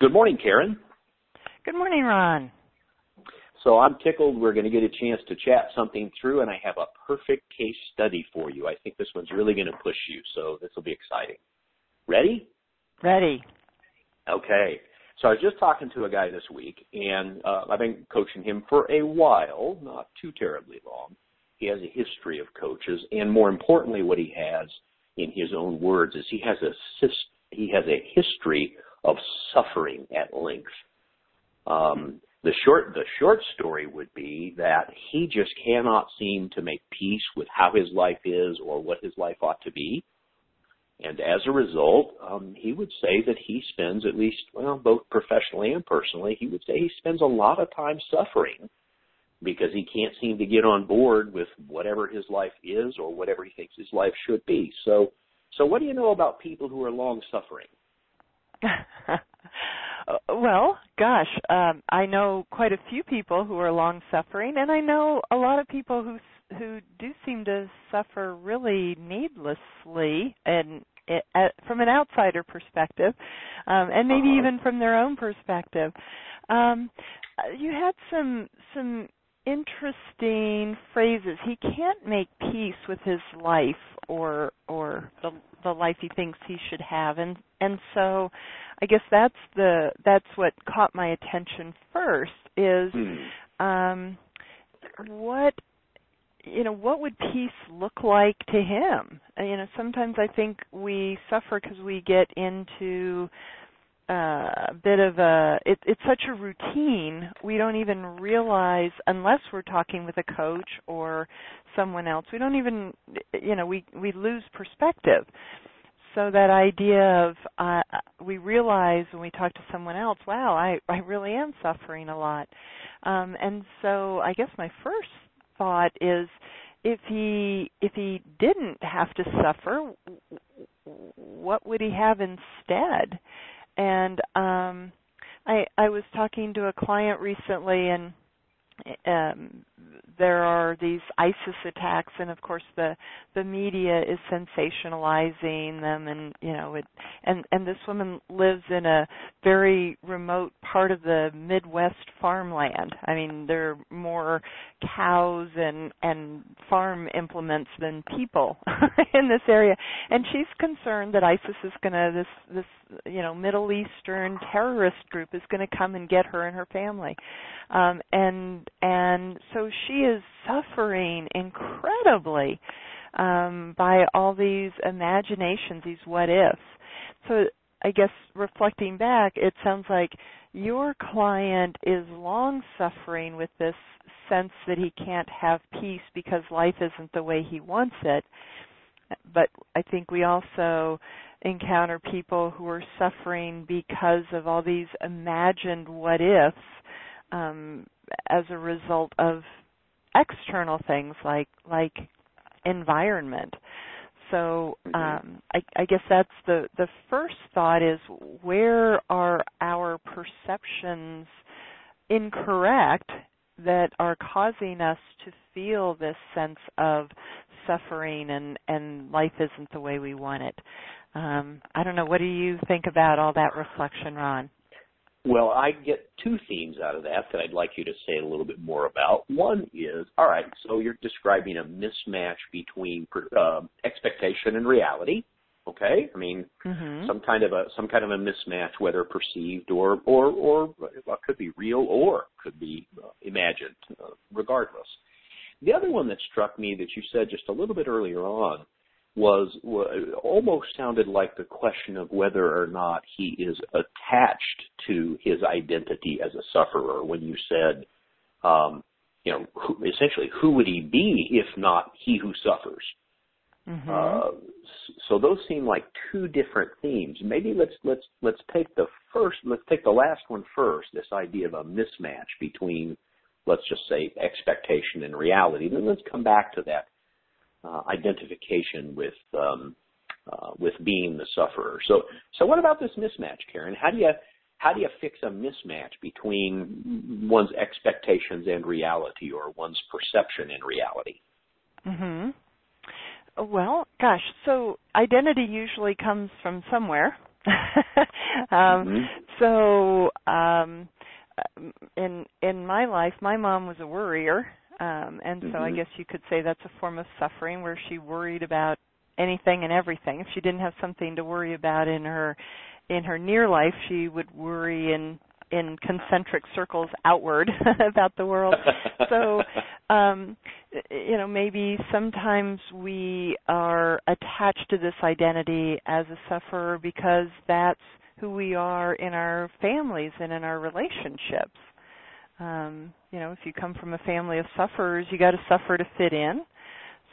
Good morning, Karen. Good morning, Ron. So I'm tickled we're going to get a chance to chat something through, and I have a perfect case study for you. I think this one's really going to push you, so this will be exciting. Ready? Ready. Okay. So I was just talking to a guy this week, and uh, I've been coaching him for a while, not too terribly long. He has a history of coaches, and more importantly, what he has, in his own words, is he has a he has a history of suffering at length. Um, the short the short story would be that he just cannot seem to make peace with how his life is or what his life ought to be. And as a result, um, he would say that he spends at least, well, both professionally and personally, he would say he spends a lot of time suffering because he can't seem to get on board with whatever his life is or whatever he thinks his life should be. So, so what do you know about people who are long suffering? well, gosh, um, I know quite a few people who are long suffering, and I know a lot of people who who do seem to suffer really needlessly, and it, uh, from an outsider perspective, um, and maybe uh-huh. even from their own perspective. Um, you had some some interesting phrases. He can't make peace with his life or or the the life he thinks he should have and and so I guess that's the that's what caught my attention first is hmm. um what you know what would peace look like to him you know sometimes i think we suffer because we get into uh, a bit of a it, it's such a routine we don't even realize unless we're talking with a coach or someone else we don't even you know we we lose perspective so that idea of uh, we realize when we talk to someone else wow i i really am suffering a lot. Um and so i guess my first thought is if he if he didn't have to suffer what would he have instead? And um I I was talking to a client recently and um there are these ISIS attacks, and of course the the media is sensationalizing them, and you know it. And and this woman lives in a very remote part of the Midwest farmland. I mean, there are more cows and and farm implements than people in this area, and she's concerned that ISIS is going to this this you know Middle Eastern terrorist group is going to come and get her and her family, um, and and so she is suffering incredibly um, by all these imaginations, these what ifs. So I guess reflecting back, it sounds like your client is long suffering with this sense that he can't have peace because life isn't the way he wants it. But I think we also encounter people who are suffering because of all these imagined what ifs um, as a result of external things like like environment. So mm-hmm. um, I, I guess that's the the first thought is where are our perceptions incorrect that are causing us to feel this sense of suffering and and life isn't the way we want it. Um, I don't know. What do you think about all that reflection, Ron? Well, I get two themes out of that that I'd like you to say a little bit more about. One is, all right, so you're describing a mismatch between uh, expectation and reality. Okay, I mean, mm-hmm. some kind of a some kind of a mismatch, whether perceived or or or well, could be real or could be uh, imagined, uh, regardless. The other one that struck me that you said just a little bit earlier on was, almost sounded like the question of whether or not he is attached to his identity as a sufferer when you said, um, you know, who, essentially, who would he be if not he who suffers? Mm-hmm. Uh, so those seem like two different themes. Maybe let's let's let's take the first, let's take the last one first. This idea of a mismatch between, let's just say, expectation and reality. Then let's come back to that uh, identification with um, uh, with being the sufferer. So, so what about this mismatch, Karen? How do you how do you fix a mismatch between one's expectations and reality, or one's perception and reality? Hmm. Well, gosh. So identity usually comes from somewhere, um, mm-hmm. So, um, in in my life, my mom was a worrier, um, and so mm-hmm. I guess you could say that's a form of suffering where she worried about anything and everything. If she didn't have something to worry about in her in her near life, she would worry in in concentric circles outward about the world. so, um, you know, maybe sometimes we are attached to this identity as a sufferer because that's who we are in our families and in our relationships. Um, you know, if you come from a family of sufferers, you got to suffer to fit in.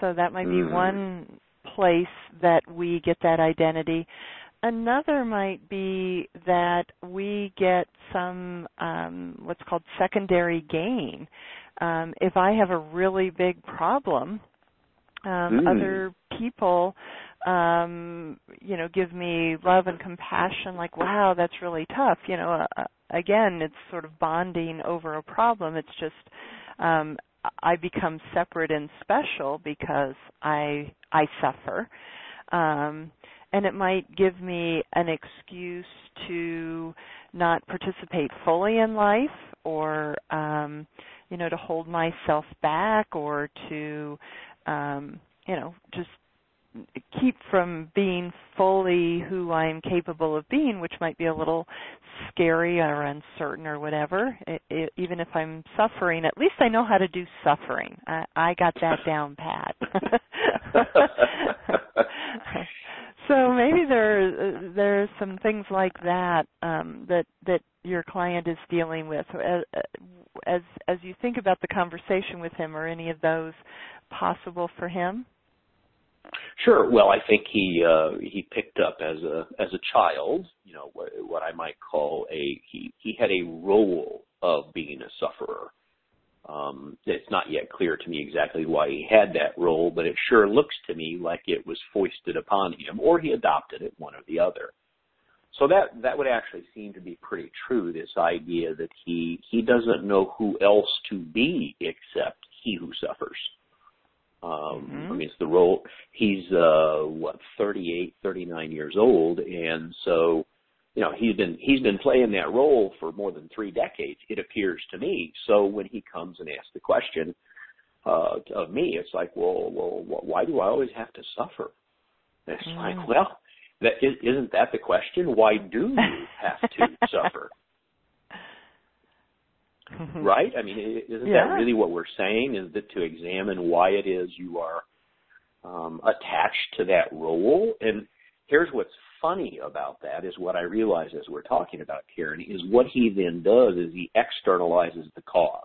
So that might be mm. one place that we get that identity. Another might be that we get some um, what's called secondary gain. Um, if I have a really big problem, um, mm. other people, um, you know, give me love and compassion. Like, wow, that's really tough. You know, uh, uh again, it's sort of bonding over a problem. It's just um, I become separate and special because I I suffer. Um, and it might give me an excuse to not participate fully in life or um you know to hold myself back or to um you know just keep from being fully who I'm capable of being, which might be a little scary or uncertain or whatever. It, it, even if I'm suffering, at least I know how to do suffering. I, I got that down pat. so maybe there there's some things like that um, that that your client is dealing with. As as you think about the conversation with him, or any of those possible for him? Sure. Well, I think he uh, he picked up as a as a child, you know, what, what I might call a he he had a role of being a sufferer. Um, it's not yet clear to me exactly why he had that role, but it sure looks to me like it was foisted upon him, or he adopted it, one or the other. So that that would actually seem to be pretty true. This idea that he he doesn't know who else to be except he who suffers. Um, mm-hmm. I mean, it's the role. He's uh, what 38, 39 years old, and so you know he's been he's been playing that role for more than three decades. It appears to me. So when he comes and asks the question uh, of me, it's like, well, well, why do I always have to suffer? And it's mm. like, well, that isn't that the question? Why do you have to suffer? Right? I mean, isn't yeah. that really what we're saying? Is that to examine why it is you are um, attached to that role? And here's what's funny about that is what I realize as we're talking about Karen is what he then does is he externalizes the cause.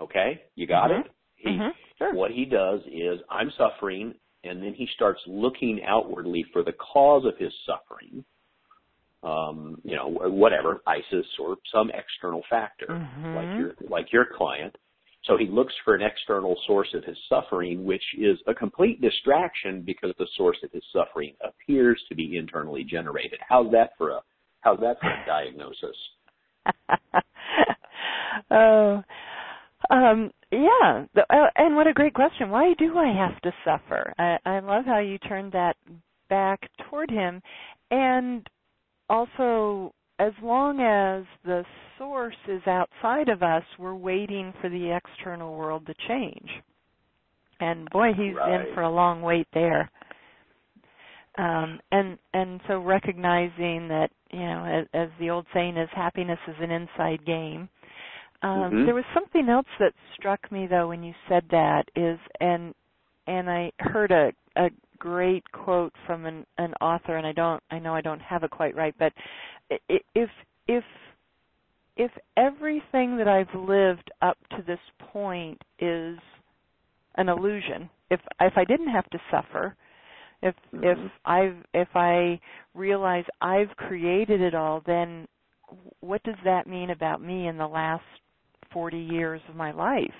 Okay, you got mm-hmm. it. He, mm-hmm. sure. What he does is I'm suffering, and then he starts looking outwardly for the cause of his suffering um, you know, whatever, ISIS or some external factor, mm-hmm. like your like your client. So he looks for an external source of his suffering, which is a complete distraction because the source of his suffering appears to be internally generated. How's that for a how's that for a diagnosis? oh, um, yeah, uh, and what a great question. Why do I have to suffer? I, I love how you turned that back toward him, and also as long as the source is outside of us, we're waiting for the external world to change. And boy, he's right. in for a long wait there. Um, and and so recognizing that you know, as, as the old saying is, happiness is an inside game. Um, mm-hmm. There was something else that struck me though when you said that is, and and I heard a a great quote from an, an author, and I don't, I know I don't have it quite right, but if if if everything that I've lived up to this point is an illusion, if if I didn't have to suffer, if mm-hmm. if I've if I realize I've created it all, then what does that mean about me in the last 40 years of my life?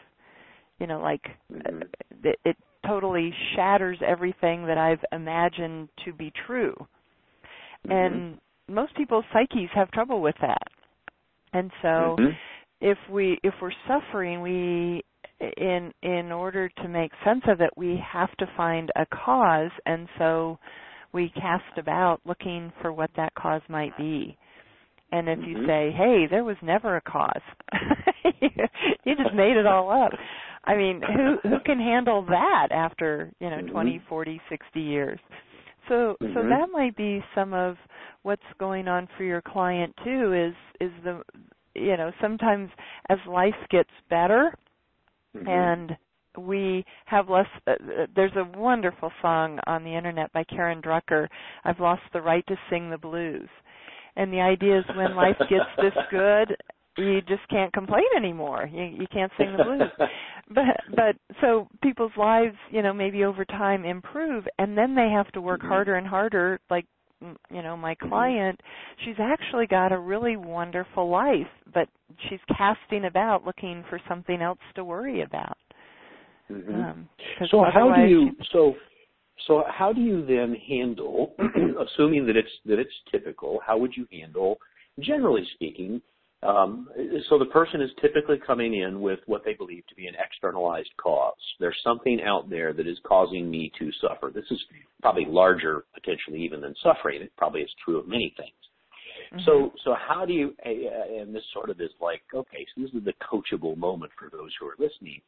You know, like mm-hmm. it, it totally shatters everything that I've imagined to be true. Mm-hmm. And most people's psyches have trouble with that. And so mm-hmm. if we if we're suffering, we in in order to make sense of it, we have to find a cause and so we cast about looking for what that cause might be. And if you Mhm. say, "Hey, there was never a cause," you just made it all up. I mean, who who can handle that after you know Mhm. twenty, forty, sixty years? So so Mhm. that might be some of what's going on for your client too. Is is the you know sometimes as life gets better Mhm. and we have less uh, uh, there's a wonderful song on the internet by Karen Drucker I've lost the right to sing the blues and the idea is when life gets this good you just can't complain anymore you you can't sing the blues but but so people's lives you know maybe over time improve and then they have to work Mhm. harder and harder like you know my client she's actually got a really wonderful life but she's casting about looking for something else to worry about Mhm. um so how do you so so how do you then handle assuming that it's that it's typical how would you handle generally speaking um, so the person is typically coming in with what they believe to be an externalized cause. There's something out there that is causing me to suffer. This is probably larger potentially even than suffering. It probably is true of many things. Mhm. so so how do you and this sort of is like okay so this is the coachable moment for those who are listening.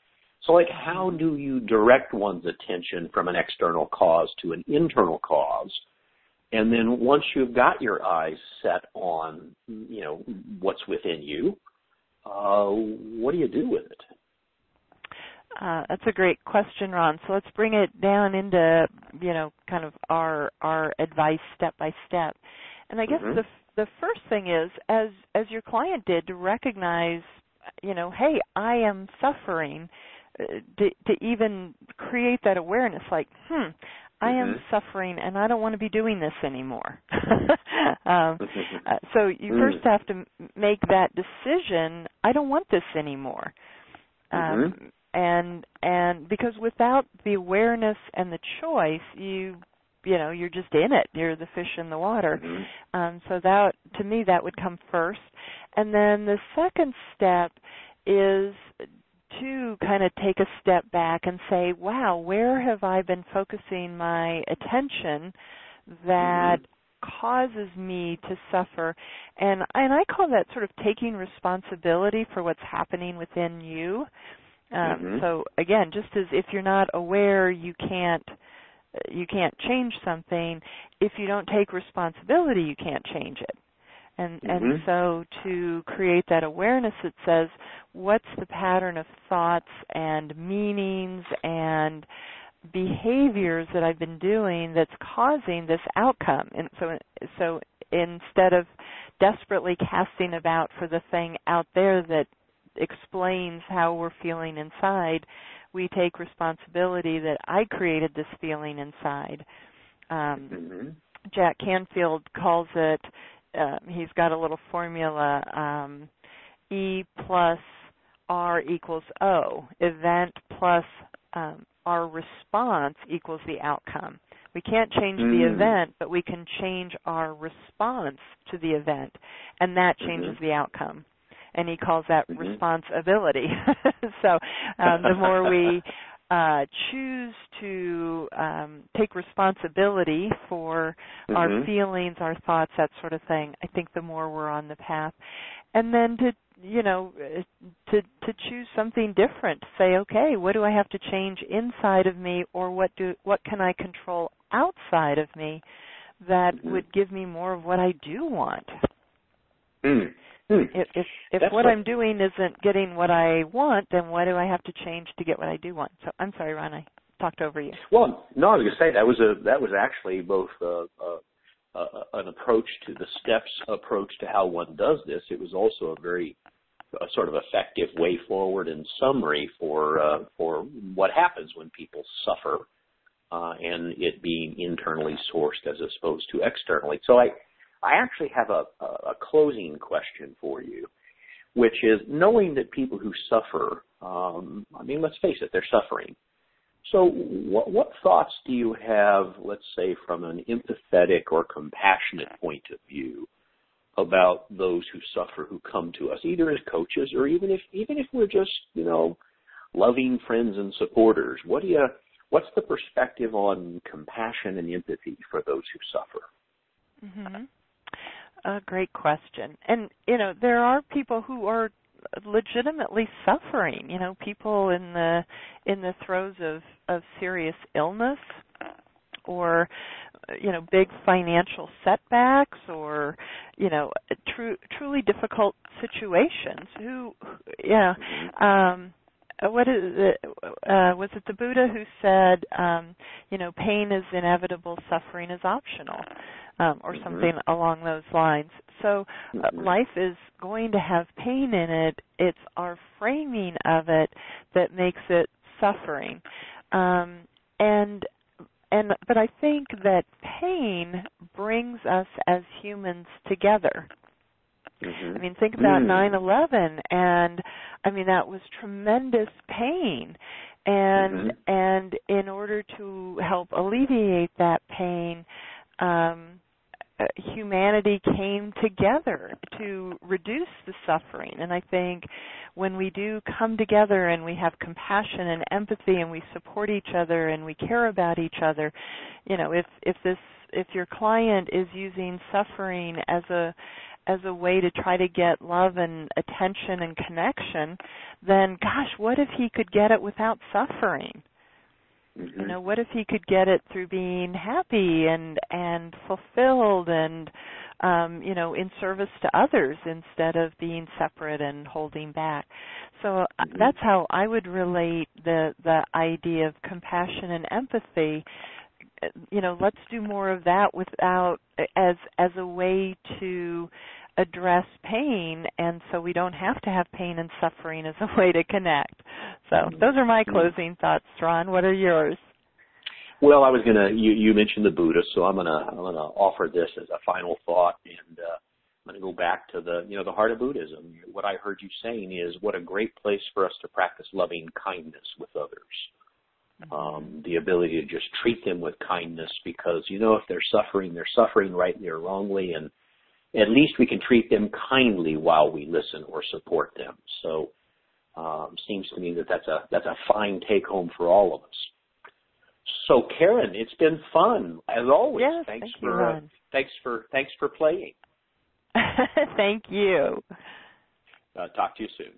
So like how do you direct one's attention from an external cause to an internal cause and then once you've got your eyes set on you know what's within you uh, what do you do with it Uh, that's a great question, Ron. So let's bring it down into you know kind of our our advice step by step. And I guess Mhm. the the first thing is as as your client did to recognize you know hey I am suffering uh, to to even create that awareness like hmm I am Mhm. suffering and I don't want to be doing this anymore. um, uh, so you first Mm. have to m- make that decision. I don't want this anymore. Um, Mhm. and and because without the awareness and the choice, you you know you're just in it. You're the fish in the water. Mhm. Um, so that to me that would come first, and then the second step is to kind of take a step back and say, wow, where have I been focusing my attention that causes me to suffer? And and I call that sort of taking responsibility for what's happening within you. Um, Mhm. So again, just as if you're not aware, you can't you can't change something. If you don't take responsibility, you can't change it. And and Mhm. so to create that awareness that says, what's the pattern of thoughts and meanings and behaviors that I've been doing that's causing this outcome? And so so instead of desperately casting about for the thing out there that explains how we're feeling inside, we take responsibility that I created this feeling inside. Um, Mhm. Jack Canfield calls it, uh, he's got a little formula, um, E plus R equals O. Event plus um, our response equals the outcome. We can't change the Mm. event, but we can change our response to the event, and that changes Mhm. the outcome. And he calls that Mhm. responsibility. so um, the more we uh, choose to um, take responsibility for our Mhm. feelings, our thoughts, that sort of thing, I think the more we're on the path. And then to you know to to choose something different. Say, okay, what do I have to change inside of me, or what do what can I control outside of me that Mhm. would give me more of what I do want. Mm. Mm. If if, if what what- I'm doing isn't getting what I want, then what do I have to change to get what I do want? So I'm sorry, Ron, I talked over you. Well, no, I was going to say that was a that was actually both a, a, a, an approach to the steps approach to how one does this. It was also a very a sort of effective way forward and summary for uh, for what happens when people suffer uh, and it being internally sourced as opposed to externally. So I I actually have a, a, closing question for you, which is knowing that people who suffer, um, I mean, let's face it, they're suffering. So, what, what thoughts do you have, let's say, from an empathetic or compassionate point of view, about those who suffer who come to us, either as coaches or even if even if we're just you know loving friends and supporters? What do you what's the perspective on compassion and empathy for those who suffer? Mm-hmm. A great question. And you know, there are people who are legitimately suffering, you know, people in the in the throes of of serious illness or you know big financial setbacks or you know true truly difficult situations who yeah um what is it uh was it the buddha who said um you know pain is inevitable suffering is optional um, or mm-hmm. something along those lines. So uh, mm-hmm. life is going to have pain in it. It's our framing of it that makes it suffering. Um, and and but I think that pain brings us as humans together. Mm-hmm. I mean, think about mm. 9/11, and I mean that was tremendous pain, and mm-hmm. and in order to help alleviate that pain, um, uh, humanity came together to reduce the suffering. And I think when we do come together and we have compassion and empathy and we support each other and we care about each other, you know, if if this if your client is using suffering as a as a way to try to get love and attention and connection, then gosh, what if he could get it without suffering? Mm-hmm. You know, what if he could get it through being happy and and fulfilled and um, you know, in service to others instead of being separate and holding back. So uh, mm-hmm. that's how I would relate the the idea of compassion and empathy. You know, let's do more of that without as as a way to address pain and so we don't have to have pain and suffering as a way to connect. So mm-hmm. those are my closing thoughts, Ron. What are yours? Well, I was gonna you, you mentioned the Buddha, so I'm gonna I'm gonna offer this as a final thought and uh I'm going to go back to the, you know, the heart of Buddhism. What I heard you saying is what a great place for us to practice loving kindness with others. Um, the ability to just treat them with kindness because, you know, if they're suffering, they're suffering rightly or wrongly, and at least we can treat them kindly while we listen or support them. So um, seems to me that that's a that's a fine take home for all of us. So Karen, it's been fun as always. Yes, thanks thank for you, uh, thanks for thanks for playing. thank you. Uh, talk to you soon.